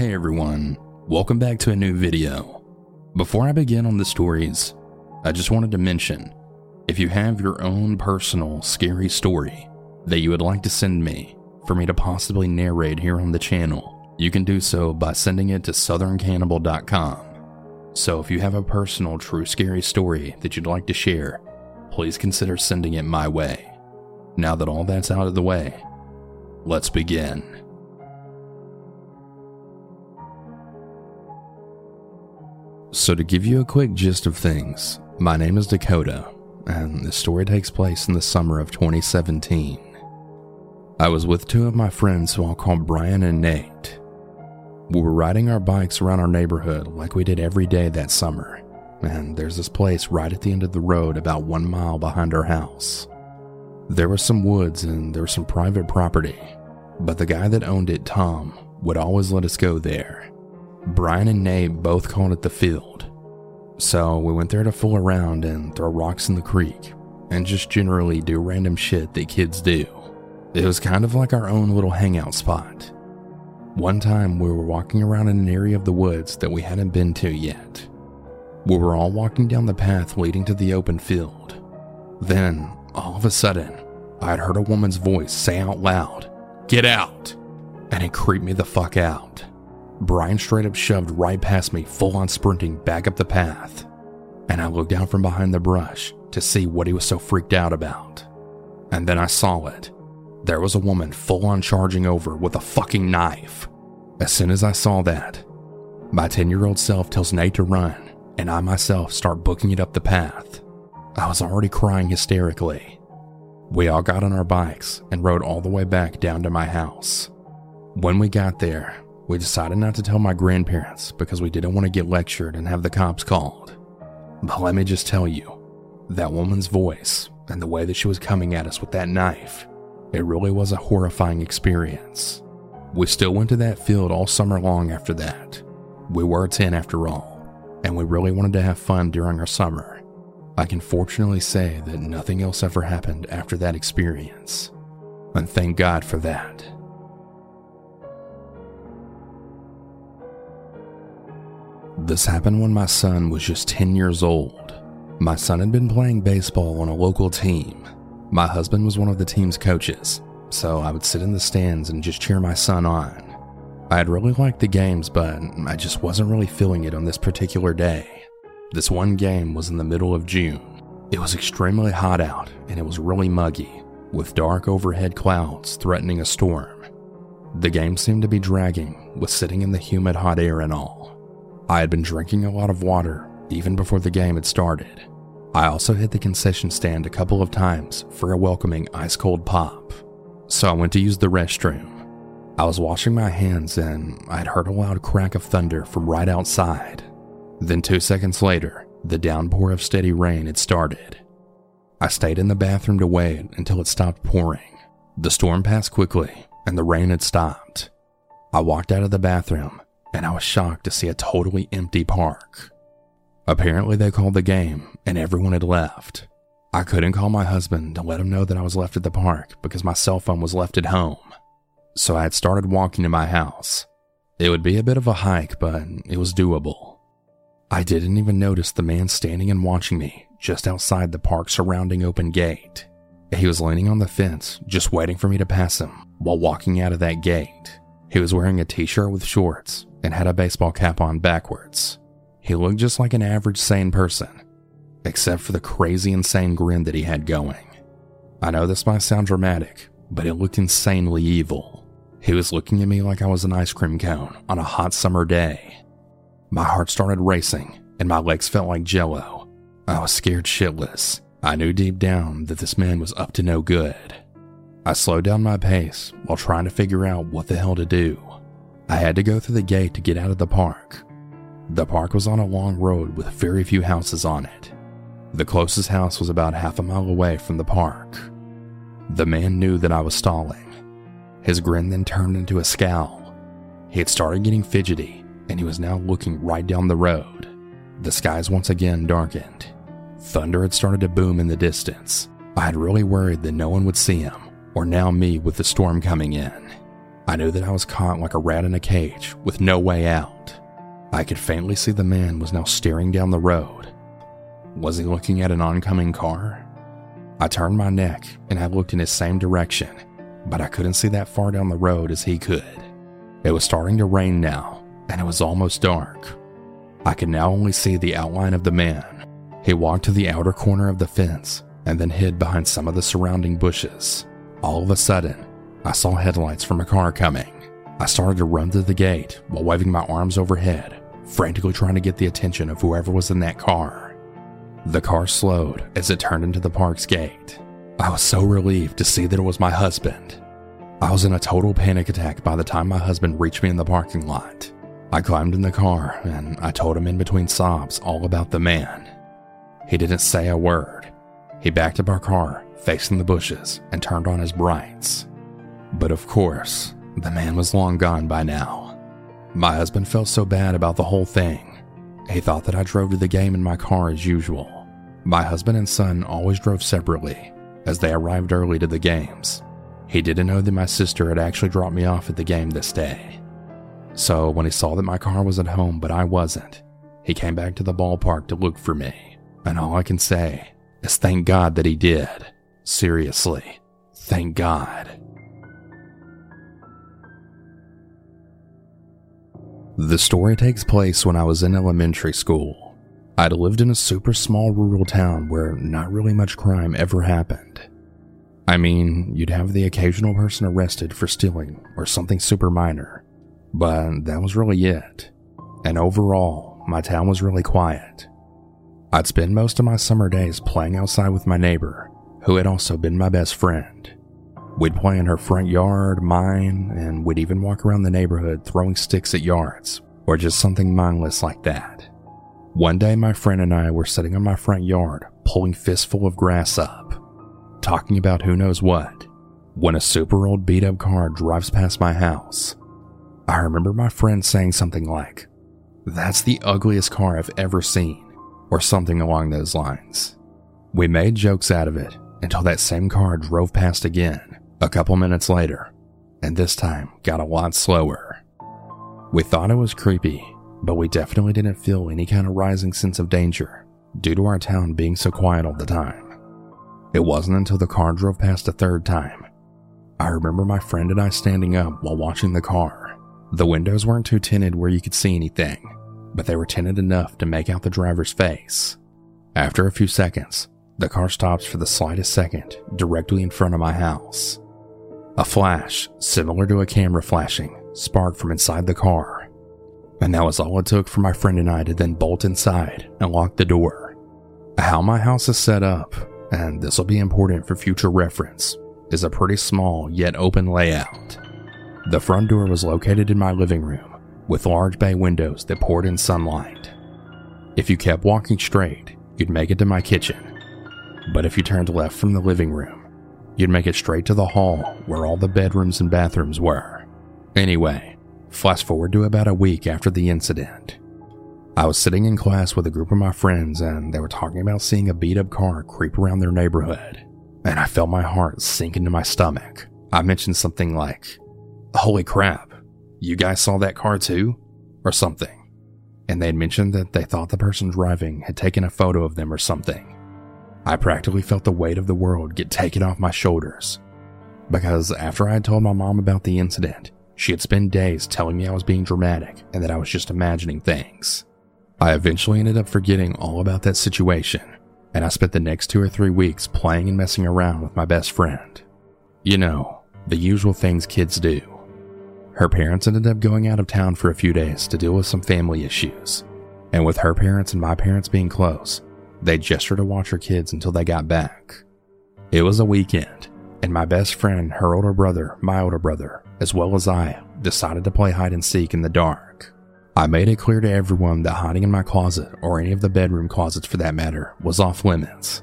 Hey everyone, welcome back to a new video. Before I begin on the stories, I just wanted to mention if you have your own personal scary story that you would like to send me for me to possibly narrate here on the channel, you can do so by sending it to southerncannibal.com. So if you have a personal true scary story that you'd like to share, please consider sending it my way. Now that all that's out of the way, let's begin. So, to give you a quick gist of things, my name is Dakota, and the story takes place in the summer of 2017. I was with two of my friends who I'll call Brian and Nate. We were riding our bikes around our neighborhood like we did every day that summer, and there's this place right at the end of the road about one mile behind our house. There was some woods and there was some private property, but the guy that owned it, Tom, would always let us go there. Brian and Nate both called it the field. So we went there to fool around and throw rocks in the creek and just generally do random shit that kids do. It was kind of like our own little hangout spot. One time we were walking around in an area of the woods that we hadn't been to yet. We were all walking down the path leading to the open field. Then, all of a sudden, I had heard a woman's voice say out loud, Get out! And it creeped me the fuck out. Brian straight up shoved right past me, full on sprinting back up the path. And I looked down from behind the brush to see what he was so freaked out about. And then I saw it. There was a woman full on charging over with a fucking knife. As soon as I saw that, my 10 year old self tells Nate to run, and I myself start booking it up the path. I was already crying hysterically. We all got on our bikes and rode all the way back down to my house. When we got there, we decided not to tell my grandparents because we didn't want to get lectured and have the cops called. But let me just tell you, that woman's voice and the way that she was coming at us with that knife, it really was a horrifying experience. We still went to that field all summer long after that. We were 10 after all, and we really wanted to have fun during our summer. I can fortunately say that nothing else ever happened after that experience. And thank God for that. This happened when my son was just 10 years old. My son had been playing baseball on a local team. My husband was one of the team's coaches, so I would sit in the stands and just cheer my son on. I had really liked the games, but I just wasn't really feeling it on this particular day. This one game was in the middle of June. It was extremely hot out and it was really muggy, with dark overhead clouds threatening a storm. The game seemed to be dragging, with sitting in the humid hot air and all. I had been drinking a lot of water even before the game had started. I also hit the concession stand a couple of times for a welcoming ice cold pop. So I went to use the restroom. I was washing my hands and I'd heard a loud crack of thunder from right outside. Then, two seconds later, the downpour of steady rain had started. I stayed in the bathroom to wait until it stopped pouring. The storm passed quickly and the rain had stopped. I walked out of the bathroom and I was shocked to see a totally empty park. Apparently, they called the game and everyone had left. I couldn't call my husband to let him know that I was left at the park because my cell phone was left at home. So I had started walking to my house. It would be a bit of a hike, but it was doable. I didn't even notice the man standing and watching me just outside the park's surrounding open gate. He was leaning on the fence, just waiting for me to pass him while walking out of that gate. He was wearing a t shirt with shorts and had a baseball cap on backwards. He looked just like an average sane person, except for the crazy insane grin that he had going. I know this might sound dramatic, but it looked insanely evil. He was looking at me like I was an ice cream cone on a hot summer day. My heart started racing and my legs felt like jello. I was scared shitless. I knew deep down that this man was up to no good. I slowed down my pace while trying to figure out what the hell to do. I had to go through the gate to get out of the park. The park was on a long road with very few houses on it. The closest house was about half a mile away from the park. The man knew that I was stalling. His grin then turned into a scowl. He had started getting fidgety, and he was now looking right down the road. The skies once again darkened. Thunder had started to boom in the distance. I had really worried that no one would see him, or now me with the storm coming in. I knew that I was caught like a rat in a cage with no way out. I could faintly see the man was now staring down the road. Was he looking at an oncoming car? I turned my neck and I looked in his same direction, but I couldn't see that far down the road as he could. It was starting to rain now, and it was almost dark. I could now only see the outline of the man. He walked to the outer corner of the fence and then hid behind some of the surrounding bushes. All of a sudden, I saw headlights from a car coming. I started to run to the gate while waving my arms overhead, frantically trying to get the attention of whoever was in that car. The car slowed as it turned into the park's gate. I was so relieved to see that it was my husband. I was in a total panic attack by the time my husband reached me in the parking lot. I climbed in the car and I told him in between sobs all about the man. He didn't say a word. He backed up our car, facing the bushes, and turned on his brights. But of course, the man was long gone by now. My husband felt so bad about the whole thing. He thought that I drove to the game in my car as usual. My husband and son always drove separately, as they arrived early to the games. He didn't know that my sister had actually dropped me off at the game this day. So when he saw that my car was at home but I wasn't, he came back to the ballpark to look for me. And all I can say is thank God that he did. Seriously, thank God. The story takes place when I was in elementary school. I'd lived in a super small rural town where not really much crime ever happened. I mean, you'd have the occasional person arrested for stealing or something super minor, but that was really it. And overall, my town was really quiet. I'd spend most of my summer days playing outside with my neighbor, who had also been my best friend. We'd play in her front yard, mine, and we'd even walk around the neighborhood throwing sticks at yards, or just something mindless like that. One day, my friend and I were sitting in my front yard, pulling fistful of grass up, talking about who knows what, when a super old beat up car drives past my house. I remember my friend saying something like, That's the ugliest car I've ever seen, or something along those lines. We made jokes out of it until that same car drove past again a couple minutes later, and this time got a lot slower. We thought it was creepy, but we definitely didn't feel any kind of rising sense of danger due to our town being so quiet all the time. It wasn't until the car drove past a third time. I remember my friend and I standing up while watching the car. The windows weren't too tinted where you could see anything, but they were tinted enough to make out the driver's face. After a few seconds, the car stops for the slightest second directly in front of my house. A flash, similar to a camera flashing, sparked from inside the car. And that was all it took for my friend and I to then bolt inside and lock the door. How my house is set up, and this will be important for future reference, is a pretty small yet open layout. The front door was located in my living room, with large bay windows that poured in sunlight. If you kept walking straight, you'd make it to my kitchen. But if you turned left from the living room, You'd make it straight to the hall where all the bedrooms and bathrooms were. Anyway, flash forward to about a week after the incident. I was sitting in class with a group of my friends and they were talking about seeing a beat up car creep around their neighborhood. And I felt my heart sink into my stomach. I mentioned something like, Holy crap, you guys saw that car too? Or something. And they'd mentioned that they thought the person driving had taken a photo of them or something. I practically felt the weight of the world get taken off my shoulders. Because after I had told my mom about the incident, she had spent days telling me I was being dramatic and that I was just imagining things. I eventually ended up forgetting all about that situation, and I spent the next two or three weeks playing and messing around with my best friend. You know, the usual things kids do. Her parents ended up going out of town for a few days to deal with some family issues, and with her parents and my parents being close, they gestured to watch her kids until they got back. It was a weekend, and my best friend, her older brother, my older brother, as well as I, decided to play hide and seek in the dark. I made it clear to everyone that hiding in my closet, or any of the bedroom closets for that matter, was off limits.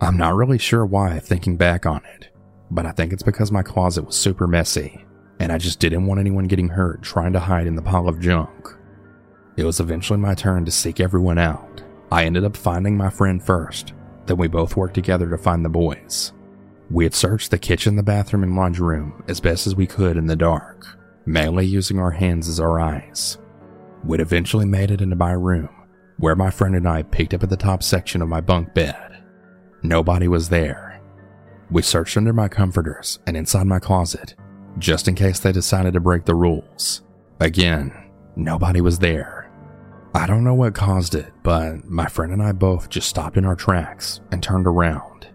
I'm not really sure why thinking back on it, but I think it's because my closet was super messy, and I just didn't want anyone getting hurt trying to hide in the pile of junk. It was eventually my turn to seek everyone out. I ended up finding my friend first, then we both worked together to find the boys. We had searched the kitchen, the bathroom, and laundry room as best as we could in the dark, mainly using our hands as our eyes. We'd eventually made it into my room, where my friend and I picked up at the top section of my bunk bed. Nobody was there. We searched under my comforters and inside my closet, just in case they decided to break the rules. Again, nobody was there. I don't know what caused it, but my friend and I both just stopped in our tracks and turned around.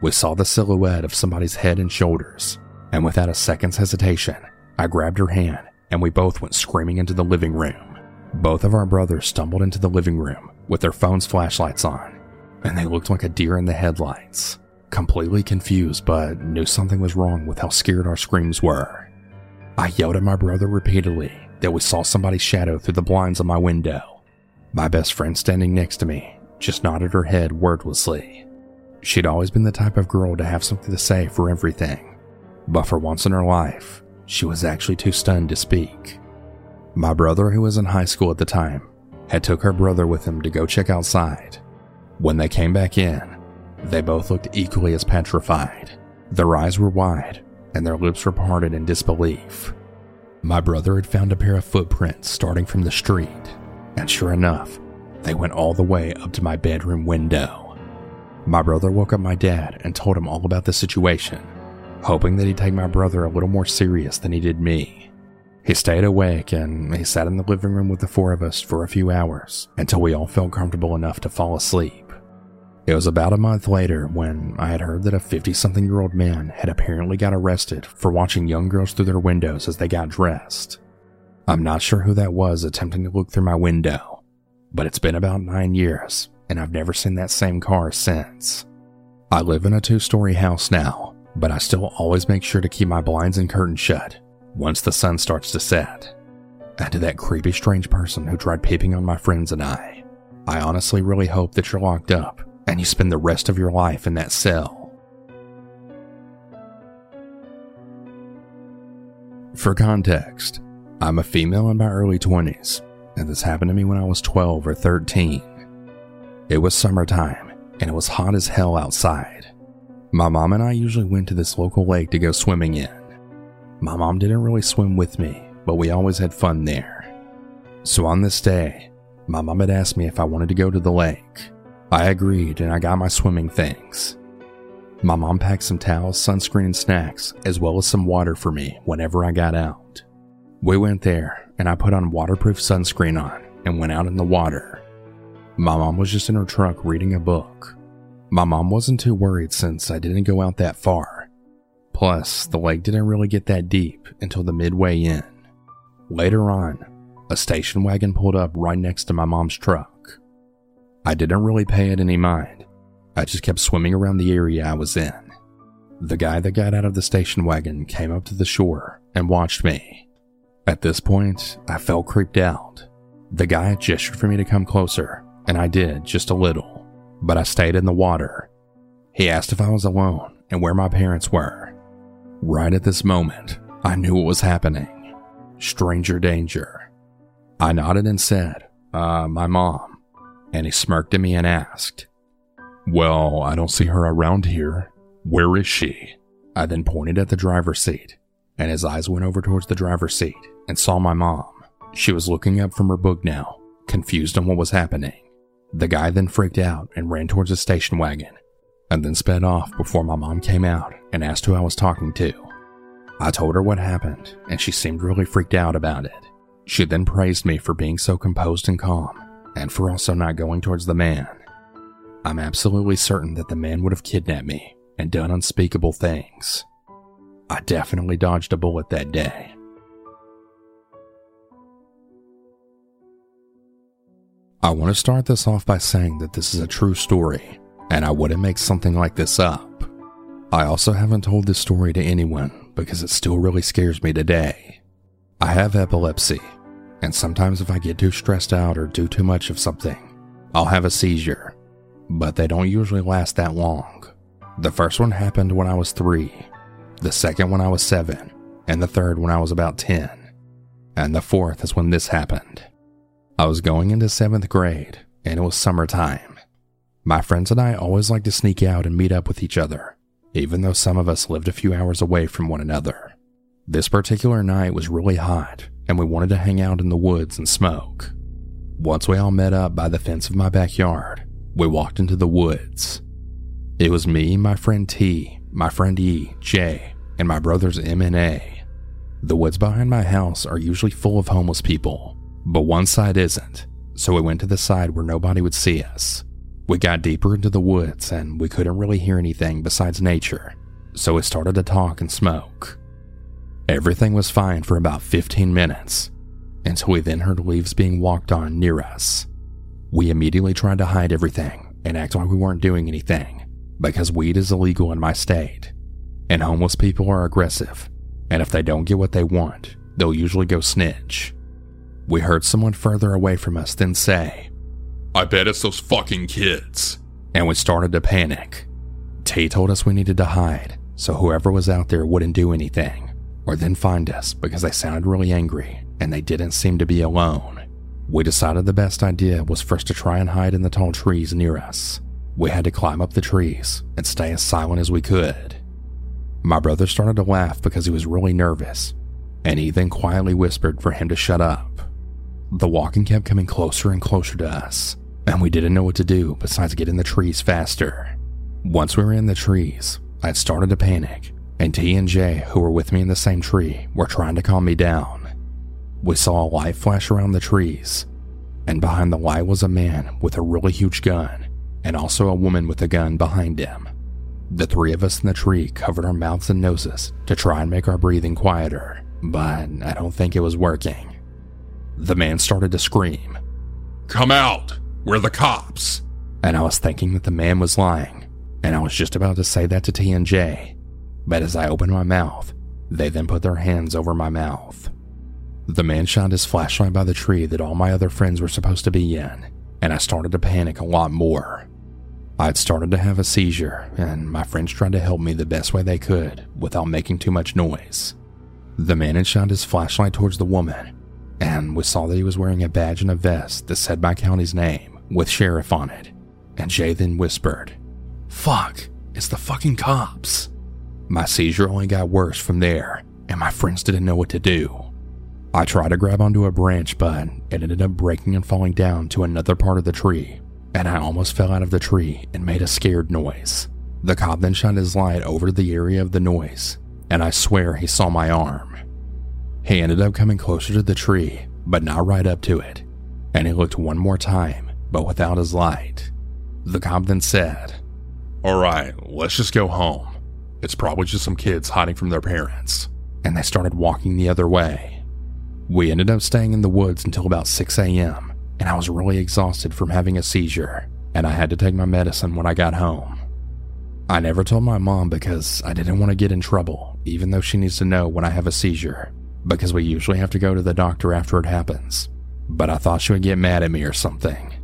We saw the silhouette of somebody's head and shoulders, and without a second's hesitation, I grabbed her hand and we both went screaming into the living room. Both of our brothers stumbled into the living room with their phones' flashlights on, and they looked like a deer in the headlights, completely confused but knew something was wrong with how scared our screams were. I yelled at my brother repeatedly that we saw somebody's shadow through the blinds of my window. My best friend standing next to me just nodded her head wordlessly. She'd always been the type of girl to have something to say for everything, but for once in her life, she was actually too stunned to speak. My brother, who was in high school at the time, had took her brother with him to go check outside. When they came back in, they both looked equally as petrified. Their eyes were wide and their lips were parted in disbelief. My brother had found a pair of footprints starting from the street, and sure enough, they went all the way up to my bedroom window. My brother woke up my dad and told him all about the situation, hoping that he'd take my brother a little more serious than he did me. He stayed awake and he sat in the living room with the four of us for a few hours until we all felt comfortable enough to fall asleep. It was about a month later when I had heard that a 50 something year old man had apparently got arrested for watching young girls through their windows as they got dressed. I'm not sure who that was attempting to look through my window, but it's been about nine years and I've never seen that same car since. I live in a two story house now, but I still always make sure to keep my blinds and curtains shut once the sun starts to set. And to that creepy, strange person who tried peeping on my friends and I, I honestly really hope that you're locked up and you spend the rest of your life in that cell. For context, I'm a female in my early 20s, and this happened to me when I was 12 or 13. It was summertime, and it was hot as hell outside. My mom and I usually went to this local lake to go swimming in. My mom didn't really swim with me, but we always had fun there. So on this day, my mom had asked me if I wanted to go to the lake. I agreed and I got my swimming things. My mom packed some towels, sunscreen, and snacks, as well as some water for me whenever I got out. We went there, and I put on waterproof sunscreen on and went out in the water. My mom was just in her truck reading a book. My mom wasn't too worried since I didn't go out that far. Plus, the lake didn't really get that deep until the midway in. Later on, a station wagon pulled up right next to my mom's truck. I didn't really pay it any mind. I just kept swimming around the area I was in. The guy that got out of the station wagon came up to the shore and watched me. At this point, I felt creeped out. The guy gestured for me to come closer, and I did just a little, but I stayed in the water. He asked if I was alone and where my parents were. Right at this moment, I knew what was happening. Stranger danger. I nodded and said, Uh, my mom. And he smirked at me and asked, Well, I don't see her around here. Where is she? I then pointed at the driver's seat, and his eyes went over towards the driver's seat and saw my mom. She was looking up from her book now, confused on what was happening. The guy then freaked out and ran towards a station wagon, and then sped off before my mom came out and asked who I was talking to. I told her what happened, and she seemed really freaked out about it. She then praised me for being so composed and calm, and for also not going towards the man. I'm absolutely certain that the man would have kidnapped me and done unspeakable things. I definitely dodged a bullet that day. I want to start this off by saying that this is a true story, and I wouldn't make something like this up. I also haven't told this story to anyone because it still really scares me today. I have epilepsy, and sometimes if I get too stressed out or do too much of something, I'll have a seizure, but they don't usually last that long. The first one happened when I was three, the second when I was seven, and the third when I was about 10. And the fourth is when this happened. I was going into seventh grade, and it was summertime. My friends and I always liked to sneak out and meet up with each other, even though some of us lived a few hours away from one another. This particular night was really hot, and we wanted to hang out in the woods and smoke. Once we all met up by the fence of my backyard, we walked into the woods. It was me, my friend T, my friend E, J, and my brothers M and A. The woods behind my house are usually full of homeless people, but one side isn't, so we went to the side where nobody would see us. We got deeper into the woods and we couldn't really hear anything besides nature, so we started to talk and smoke. Everything was fine for about 15 minutes until we then heard leaves being walked on near us. We immediately tried to hide everything and act like we weren't doing anything because weed is illegal in my state, and homeless people are aggressive and if they don't get what they want, they'll usually go snitch. We heard someone further away from us then say, I bet it's those fucking kids. And we started to panic. Tay told us we needed to hide so whoever was out there wouldn't do anything or then find us because they sounded really angry and they didn't seem to be alone. We decided the best idea was first to try and hide in the tall trees near us. We had to climb up the trees and stay as silent as we could. My brother started to laugh because he was really nervous, and he then quietly whispered for him to shut up. The walking kept coming closer and closer to us, and we didn't know what to do besides get in the trees faster. Once we were in the trees, I started to panic, and T and J, who were with me in the same tree, were trying to calm me down. We saw a light flash around the trees, and behind the light was a man with a really huge gun, and also a woman with a gun behind him. The three of us in the tree covered our mouths and noses to try and make our breathing quieter, but I don't think it was working. The man started to scream, Come out! We're the cops! And I was thinking that the man was lying, and I was just about to say that to T and J, but as I opened my mouth, they then put their hands over my mouth. The man shined his flashlight by the tree that all my other friends were supposed to be in, and I started to panic a lot more. I'd started to have a seizure, and my friends tried to help me the best way they could without making too much noise. The man had shined his flashlight towards the woman, and we saw that he was wearing a badge and a vest that said my county's name with sheriff on it. And Jay then whispered, Fuck, it's the fucking cops. My seizure only got worse from there, and my friends didn't know what to do. I tried to grab onto a branch, but it ended up breaking and falling down to another part of the tree and I almost fell out of the tree and made a scared noise. The cop then shined his light over the area of the noise, and I swear he saw my arm. He ended up coming closer to the tree, but not right up to it, and he looked one more time, but without his light. The cop then said, Alright, let's just go home. It's probably just some kids hiding from their parents. And they started walking the other way. We ended up staying in the woods until about 6 a.m and I was really exhausted from having a seizure, and I had to take my medicine when I got home. I never told my mom because I didn't want to get in trouble, even though she needs to know when I have a seizure, because we usually have to go to the doctor after it happens. But I thought she would get mad at me or something.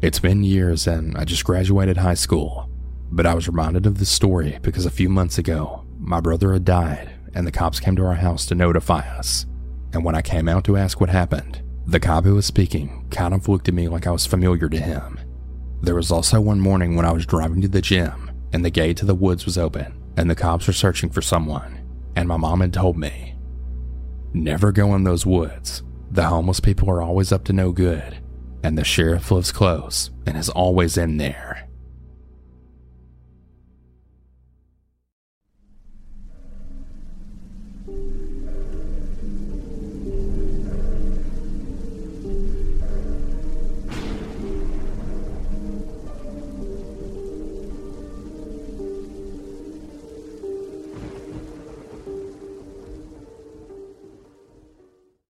It's been years and I just graduated high school, but I was reminded of this story because a few months ago, my brother had died and the cops came to our house to notify us. And when I came out to ask what happened, the cop who was speaking kind of looked at me like I was familiar to him. There was also one morning when I was driving to the gym and the gate to the woods was open and the cops were searching for someone, and my mom had told me, Never go in those woods. The homeless people are always up to no good, and the sheriff lives close and is always in there.